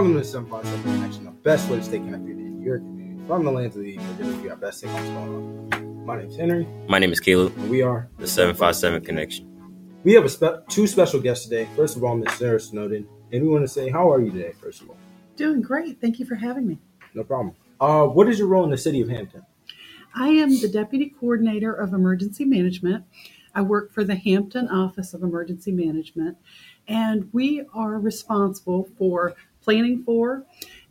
Welcome to the 757 Connection, the best way to stay connected in your community. From the lands of the we're going to do our best thing what's going on. My name's Henry, My name is Caleb, and we are. the 757 Connection. We have a spe- two special guests today. First of all, Miss Sara Snowden, and we want to say, how are you today? First of all, Doing great. Thank you for having me. no problem. Uh, what is your role in the city of Hampton? I am the Deputy Coordinator of Emergency Management. I work for the Hampton Office of Emergency Management, and we are responsible for planning for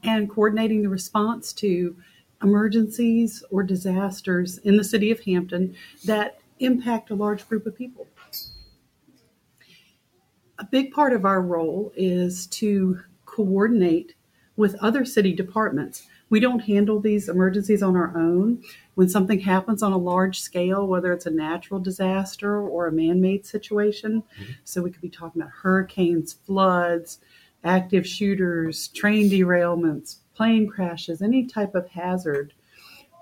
and coordinating the response to emergencies or disasters in the city of Hampton that impact a large group of people. A big part of our role is to coordinate with other city departments. We don't handle these emergencies on our own. When something happens on a large scale, whether it's a natural disaster or a man made situation, mm-hmm. so we could be talking about hurricanes, floods, active shooters, train derailments, plane crashes, any type of hazard.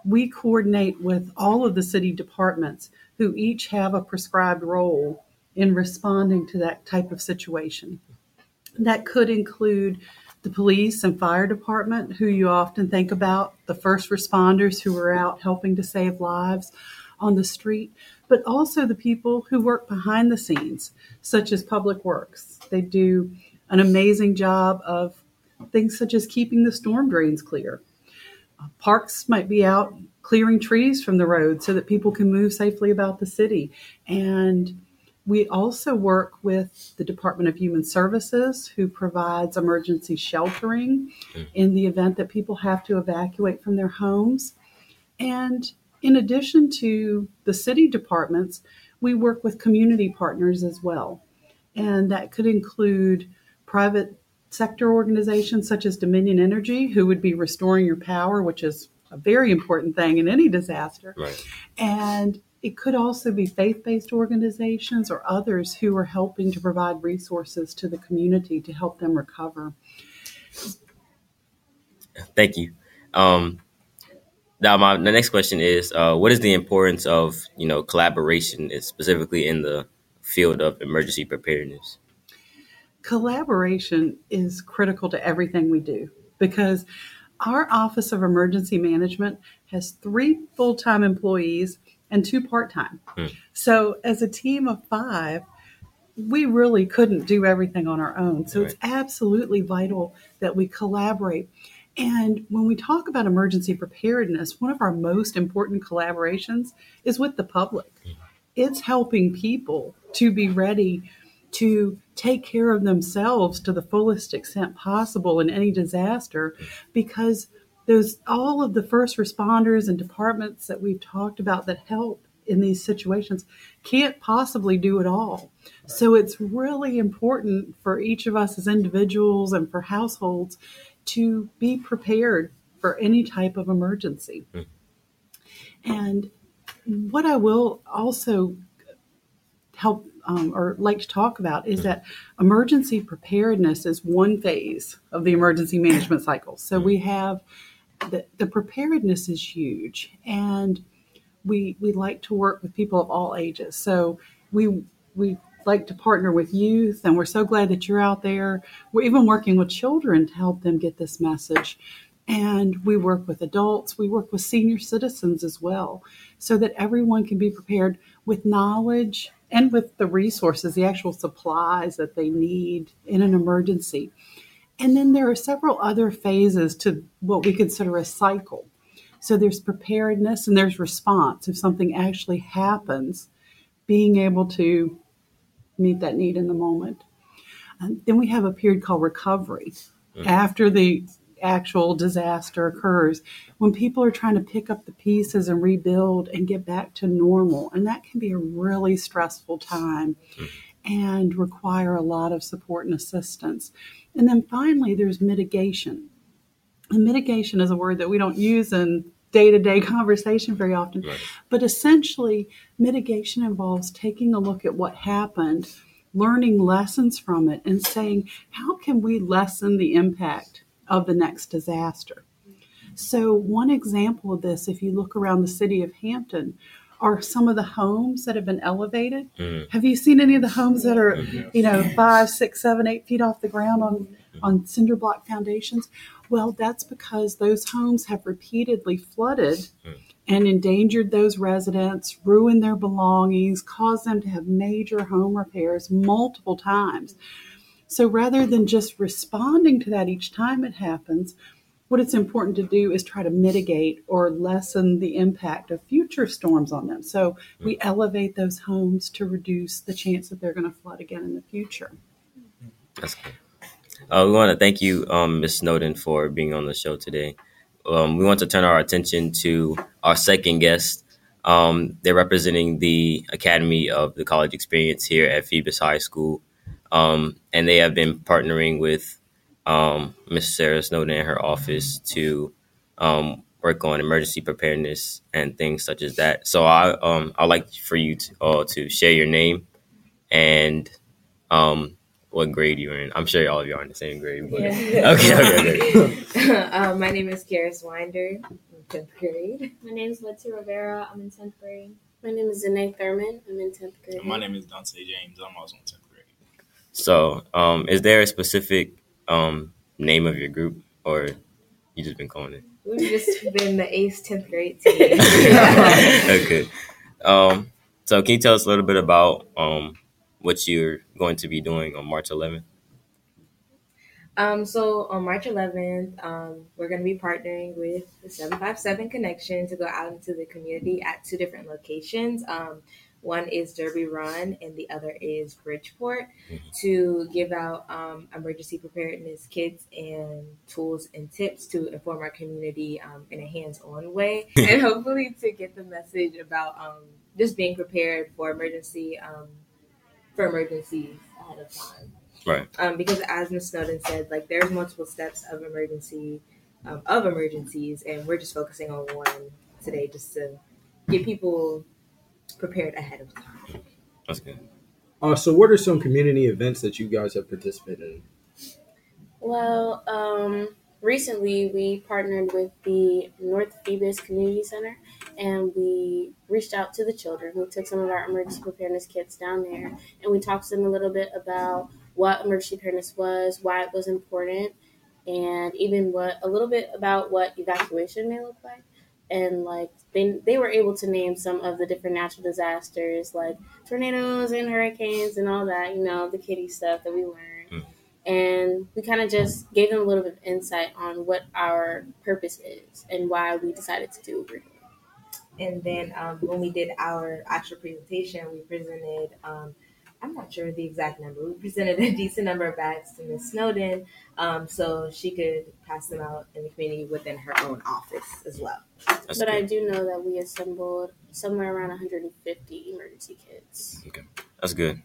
We coordinate with all of the city departments who each have a prescribed role in responding to that type of situation. That could include the police and fire department, who you often think about, the first responders who are out helping to save lives on the street, but also the people who work behind the scenes, such as public works. They do an amazing job of things such as keeping the storm drains clear. Uh, Parks might be out clearing trees from the road so that people can move safely about the city. And we also work with the Department of Human Services, who provides emergency sheltering in the event that people have to evacuate from their homes. And in addition to the city departments, we work with community partners as well. And that could include private sector organizations such as Dominion Energy, who would be restoring your power, which is a very important thing in any disaster. Right. And it could also be faith based organizations or others who are helping to provide resources to the community to help them recover. Thank you. Um, now, my the next question is, uh, what is the importance of you know collaboration, specifically in the field of emergency preparedness? Collaboration is critical to everything we do because our Office of Emergency Management has three full time employees and two part time. Hmm. So, as a team of five, we really couldn't do everything on our own. So, it's absolutely vital that we collaborate. And when we talk about emergency preparedness, one of our most important collaborations is with the public. It's helping people to be ready to take care of themselves to the fullest extent possible in any disaster because those all of the first responders and departments that we've talked about that help in these situations can't possibly do it all. So it's really important for each of us as individuals and for households to be prepared for any type of emergency. Hmm. And what I will also help um, or like to talk about is that emergency preparedness is one phase of the emergency management cycle. So we have the, the preparedness is huge, and we we like to work with people of all ages. So we we like to partner with youth, and we're so glad that you're out there. We're even working with children to help them get this message. And we work with adults, we work with senior citizens as well, so that everyone can be prepared with knowledge and with the resources, the actual supplies that they need in an emergency. And then there are several other phases to what we consider a cycle. So there's preparedness and there's response. If something actually happens, being able to meet that need in the moment. And then we have a period called recovery mm-hmm. after the actual disaster occurs when people are trying to pick up the pieces and rebuild and get back to normal. And that can be a really stressful time mm-hmm. and require a lot of support and assistance. And then finally, there's mitigation. And mitigation is a word that we don't use in day to day conversation very often. Right. But essentially, mitigation involves taking a look at what happened, learning lessons from it, and saying, how can we lessen the impact of the next disaster? So, one example of this, if you look around the city of Hampton, are some of the homes that have been elevated. Mhm. Have you seen any of the homes that are, mm-hmm. you know, five, six, seven, eight feet off the ground on mm-hmm. on cinder block foundations. Well, that's because those homes have repeatedly flooded mm. and endangered those residents, ruined their belongings, caused them to have major home repairs multiple times. So rather than just responding to that each time it happens, what it's important to do is try to mitigate or lessen the impact of future storms on them. So we elevate those homes to reduce the chance that they're going to flood again in the future. That's good. Uh, we want to thank you, um, Ms. Snowden, for being on the show today. Um, we want to turn our attention to our second guest. Um, they're representing the Academy of the College Experience here at Phoebus High School, um, and they have been partnering with um, Ms. Sara Snowden and her office to um, work on emergency preparedness and things such as that. So I um, I'd like for you to, uh, to share your name and um, what grade you're in. I'm sure all of you are in the same grade. But... Yeah. Okay, okay, okay. uh, my name is Karis Winder, I'm in 10th grade. My name is Letty Rivera. I'm in 10th grade. My name is Zane Thurman. I'm in 10th grade. My name is Dante James. I'm also in 10th grade. So, um, is there a specific um, name of your group, or you just been calling it? We've just been the ACE 10th grade team. okay. Um, so, can you tell us a little bit about um, what you're going to be doing on March 11th? Um, so on March 11th, um, we're going to be partnering with the 757 Connection to go out into the community at two different locations. Um, one is Derby Run, and the other is Bridgeport, to give out um, emergency preparedness kits and tools and tips to inform our community um, in a hands-on way, and hopefully to get the message about um, just being prepared for emergency um, for emergencies ahead of time. Right. Um, because as Ms. Snowden said, like there's multiple steps of emergency um, of emergencies, and we're just focusing on one today, just to get people prepared ahead of time. That's good. Uh, so, what are some community events that you guys have participated in? Well, um, recently we partnered with the North Phoebus Community Center and we reached out to the children. We took some of our emergency preparedness kits down there and we talked to them a little bit about what emergency preparedness was, why it was important, and even what a little bit about what evacuation may look like. And like they, they were able to name some of the different natural disasters like tornadoes and hurricanes and all that, you know, the kitty stuff that we learned Mm. and we kind of just gave them a little bit of insight on what our purpose is and why we decided to do what we're doing. And then um, when we did our actual presentation, we presented. Um, I'm not sure the exact number. We presented a decent number of bags to Ms. Snowden, um, so she could pass them out in the community within her own office as well. That's but I do know that we assembled somewhere around 150 emergency kits. Okay, That's good.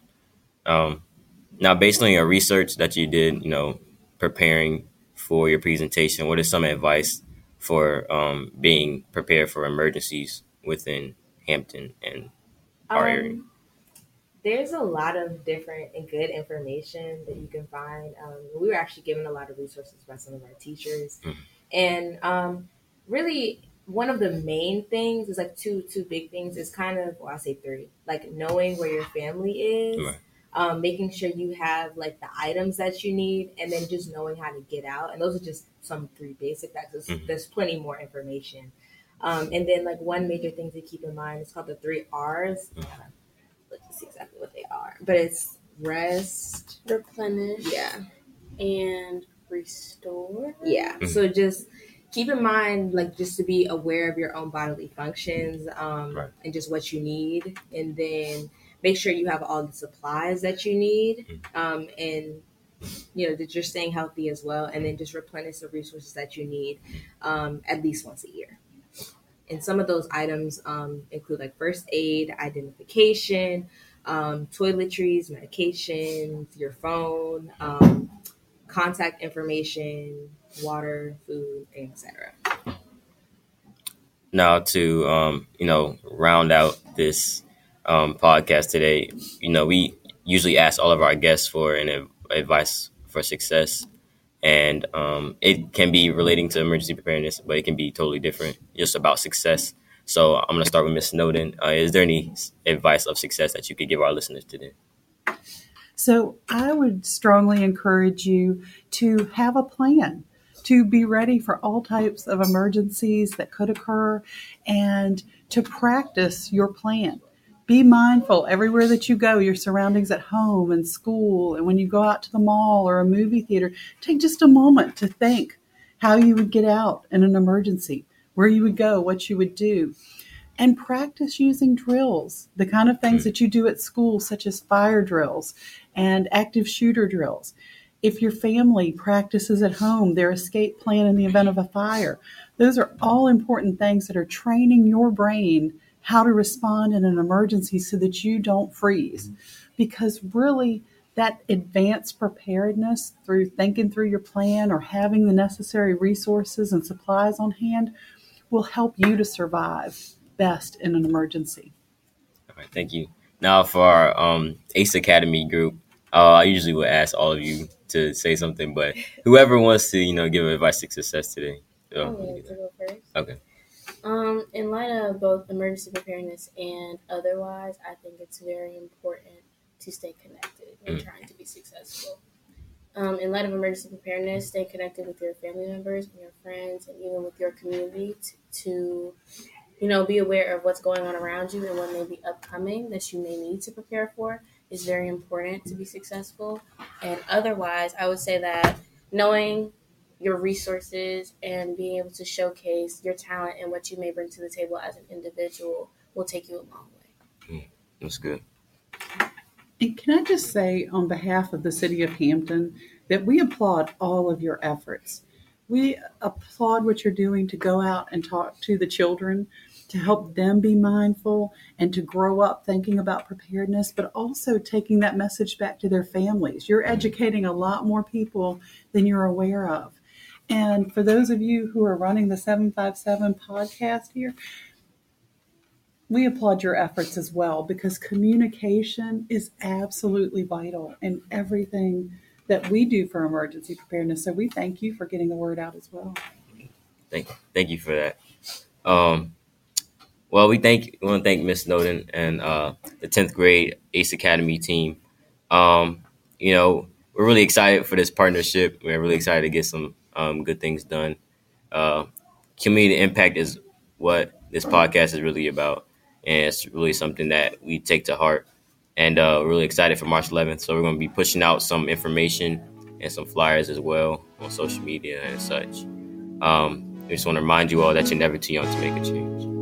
Um, now, based on your research that you did, you know, preparing for your presentation, what is some advice for um, being prepared for emergencies within Hampton and our area? There's a lot of different and good information that you can find. Um, we were actually given a lot of resources by some of our teachers, Mhm. and um, really one of the main things is like two two big things is kind of well I say three like knowing where your family is. Right. Um, making sure you have like the items that you need, and then just knowing how to get out. And those are just some three basic facts. There's, Mhm. there's plenty more information. Um, and then like one major thing to keep in mind is called the three R's. Let's see exactly what they are, but it's rest. Replenish Yeah, and restore. yeah. Mhm. So just keep in mind, like just to be aware of your own bodily functions, um, Right. and just what you need, and then make sure you have all the supplies that you need, Mhm. um, and you know that you're staying healthy as well, and then just replenish the resources that you need um, at least once a year. And some of those items um, include like first aid, identification, um, toiletries, medications, your phone, um, contact information, water, food, etc. now to um, you know round out this um, podcast today you know we usually ask all of our guests for an ad- advice for success and um, it can be relating to emergency preparedness but it can be totally different just about success. So i'm going to start with miss snowden. Uh, is there any advice of success that you could give our listeners today? So I would strongly encourage you to have a plan to be ready for all types of emergencies that could occur and to practice your plan. Be mindful everywhere that you go, your surroundings at home and school, and when you go out to the mall or a movie theater, take just a moment to think how you would get out in an emergency, where you would go, what you would do and practice using drills, the kind of things that you do at school, such as fire drills and active shooter drills. If your family practices at home their escape plan in the event of a fire, those are all important things that are training your brain how to respond in an emergency so that you don't freeze. Because really, that advanced preparedness through thinking through your plan or having the necessary resources and supplies on hand will help you to survive best in an emergency. All right, thank you. Now for our um, ACE Academy group, uh, I usually would ask all of you to say something, but whoever wants to, you know, give advice to success today. So, I'm to go first. Okay. Um, in light of both emergency preparedness and otherwise, I think it's very important to stay connected when mm. trying to be successful. Um, in light of emergency preparedness, stay connected with your family members and your friends, and even with your community t- to you know, be aware of what's going on around you and what may be upcoming that you may need to prepare for is very important to be successful. And otherwise, I would say that knowing your resources and being able to showcase your talent and what you may bring to the table as an individual will take you a long way. Mm, that's good. And can I just say, on behalf of the city of Hampton, that we applaud all of your efforts. We applaud what you're doing to go out and talk to the children to help them be mindful and to grow up thinking about preparedness, but also taking that message back to their families. You're educating a lot more people than you're aware of. And for those of you who are running the 757 podcast here, we applaud your efforts as well because communication is absolutely vital in everything that we do for emergency preparedness. So we thank you for getting the word out as well. Thank, thank you for that. Um, well, we thank we want to thank Miss Snowden and uh, the tenth grade Ace Academy team. Um, you know, we're really excited for this partnership. We're really excited to get some um, good things done. Uh, community impact is what this podcast is really about, and it's really something that we take to heart. And uh, really excited for March 11th. So we're going to be pushing out some information and some flyers as well on social media and such. Um, we just want to remind you all that you're never too young to make a change.